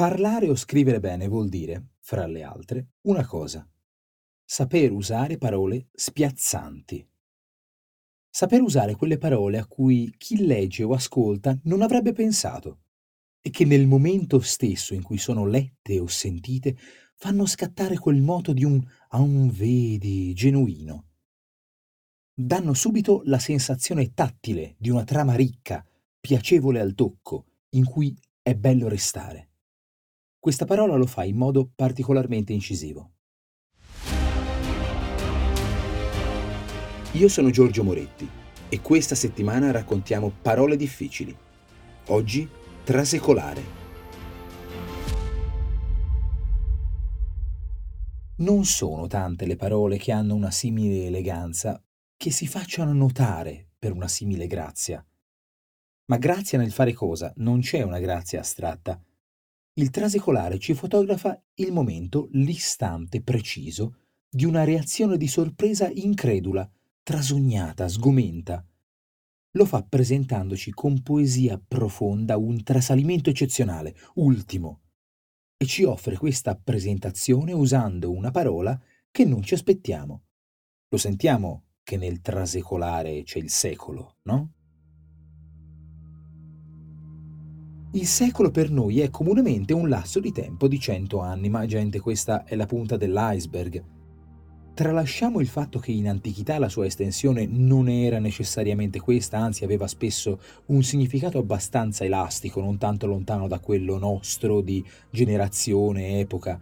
Parlare o scrivere bene vuol dire, fra le altre, una cosa. Saper usare parole spiazzanti. Saper usare quelle parole a cui chi legge o ascolta non avrebbe pensato e che nel momento stesso in cui sono lette o sentite fanno scattare quel moto di un a un vedi genuino. Danno subito la sensazione tattile di una trama ricca, piacevole al tocco, in cui è bello restare. Questa parola lo fa in modo particolarmente incisivo. Io sono Giorgio Moretti e questa settimana raccontiamo parole difficili. Oggi trasecolare. Non sono tante le parole che hanno una simile eleganza, che si facciano notare per una simile grazia. Ma grazia nel fare cosa? Non c'è una grazia astratta il trasecolare ci fotografa il momento, l'istante preciso di una reazione di sorpresa incredula, trasognata, sgomenta. Lo fa presentandoci con poesia profonda un trasalimento eccezionale, ultimo, e ci offre questa presentazione usando una parola che non ci aspettiamo. Lo sentiamo che nel trasecolare c'è il secolo, no? Il secolo per noi è comunemente un lasso di tempo di cento anni, ma gente questa è la punta dell'iceberg. Tralasciamo il fatto che in antichità la sua estensione non era necessariamente questa, anzi aveva spesso un significato abbastanza elastico, non tanto lontano da quello nostro di generazione, e epoca.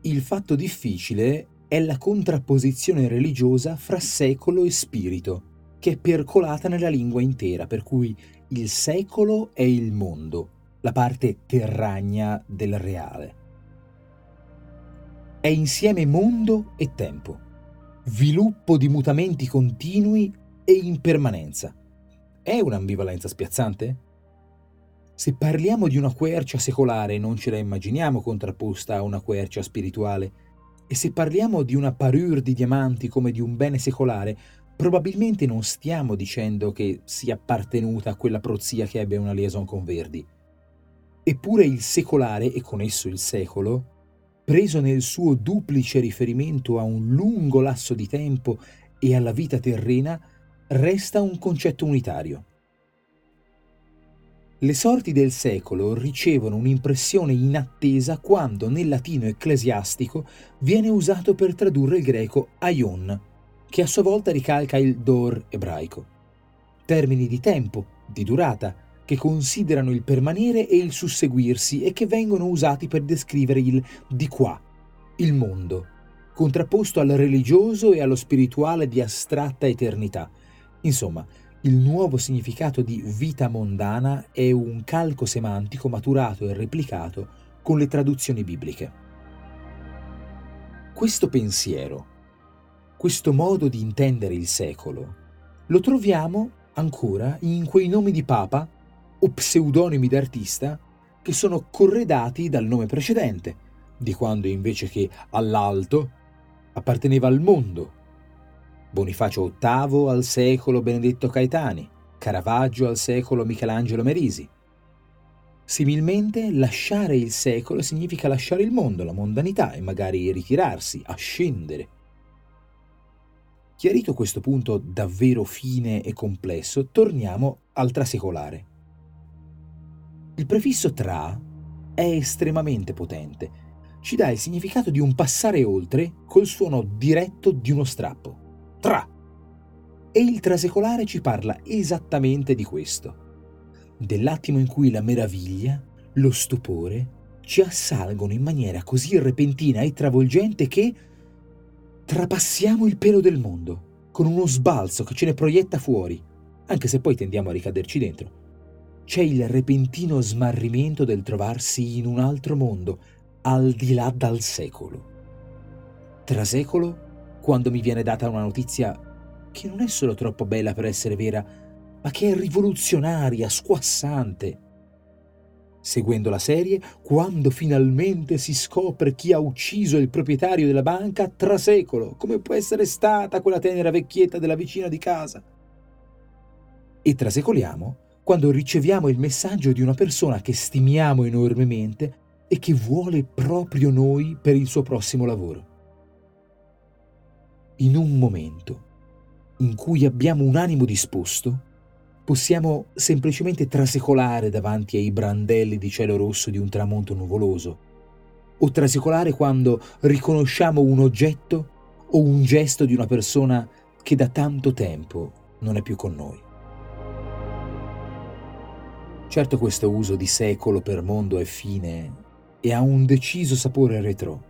Il fatto difficile è la contrapposizione religiosa fra secolo e spirito, che è percolata nella lingua intera, per cui il secolo è il mondo, la parte terragna del reale. È insieme mondo e tempo, sviluppo di mutamenti continui e impermanenza. È un'ambivalenza spiazzante? Se parliamo di una quercia secolare non ce la immaginiamo contrapposta a una quercia spirituale, e se parliamo di una parure di diamanti come di un bene secolare, probabilmente non stiamo dicendo che sia appartenuta a quella prozia che ebbe una liaison con Verdi. Eppure il secolare, e con esso il secolo, preso nel suo duplice riferimento a un lungo lasso di tempo e alla vita terrena, resta un concetto unitario. Le sorti del secolo ricevono un'impressione inattesa quando nel latino ecclesiastico viene usato per tradurre il greco aion, che a sua volta ricalca il dor ebraico. Termini di tempo, di durata, che considerano il permanere e il susseguirsi e che vengono usati per descrivere il di qua, il mondo, contrapposto al religioso e allo spirituale di astratta eternità. Insomma, il nuovo significato di vita mondana è un calco semantico maturato e replicato con le traduzioni bibliche. Questo pensiero, questo modo di intendere il secolo lo troviamo ancora in quei nomi di papa o pseudonimi d'artista che sono corredati dal nome precedente, di quando invece che all'alto apparteneva al mondo. Bonifacio VIII al secolo Benedetto Caetani, Caravaggio al secolo Michelangelo Merisi. Similmente, lasciare il secolo significa lasciare il mondo, la mondanità e magari ritirarsi, ascendere. Chiarito questo punto davvero fine e complesso, torniamo al trasecolare. Il prefisso tra è estremamente potente. Ci dà il significato di un passare oltre col suono diretto di uno strappo. Tra. E il trasecolare ci parla esattamente di questo. Dell'attimo in cui la meraviglia, lo stupore, ci assalgono in maniera così repentina e travolgente che trapassiamo il pelo del mondo, con uno sbalzo che ce ne proietta fuori, anche se poi tendiamo a ricaderci dentro. C'è il repentino smarrimento del trovarsi in un altro mondo, al di là dal secolo. Tra secolo, quando mi viene data una notizia che non è solo troppo bella per essere vera, ma che è rivoluzionaria, squassante, seguendo la serie, quando finalmente si scopre chi ha ucciso il proprietario della banca tra secolo, come può essere stata quella tenera vecchietta della vicina di casa. E trasecoliamo quando riceviamo il messaggio di una persona che stimiamo enormemente e che vuole proprio noi per il suo prossimo lavoro. In un momento in cui abbiamo un animo disposto, possiamo semplicemente trasecolare davanti ai brandelli di cielo rosso di un tramonto nuvoloso, o trasecolare quando riconosciamo un oggetto o un gesto di una persona che da tanto tempo non è più con noi. Certo questo uso di secolo per mondo è fine e ha un deciso sapore retro,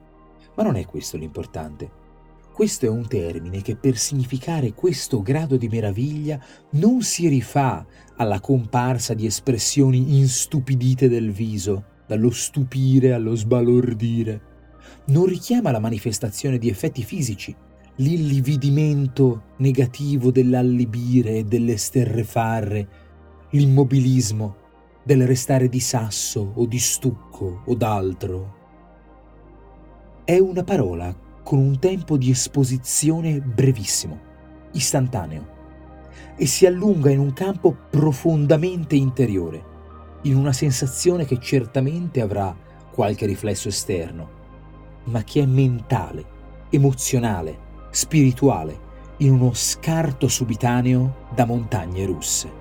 ma non è questo l'importante. Questo è un termine che per significare questo grado di meraviglia non si rifà alla comparsa di espressioni instupidite del viso, dallo stupire allo sbalordire. Non richiama la manifestazione di effetti fisici, l'illividimento negativo dell'allibire e dell'esterrefarre, l'immobilismo del restare di sasso o di stucco o d'altro. È una parola con un tempo di esposizione brevissimo, istantaneo, e si allunga in un campo profondamente interiore, in una sensazione che certamente avrà qualche riflesso esterno, ma che è mentale, emozionale, spirituale, in uno scarto subitaneo da montagne russe.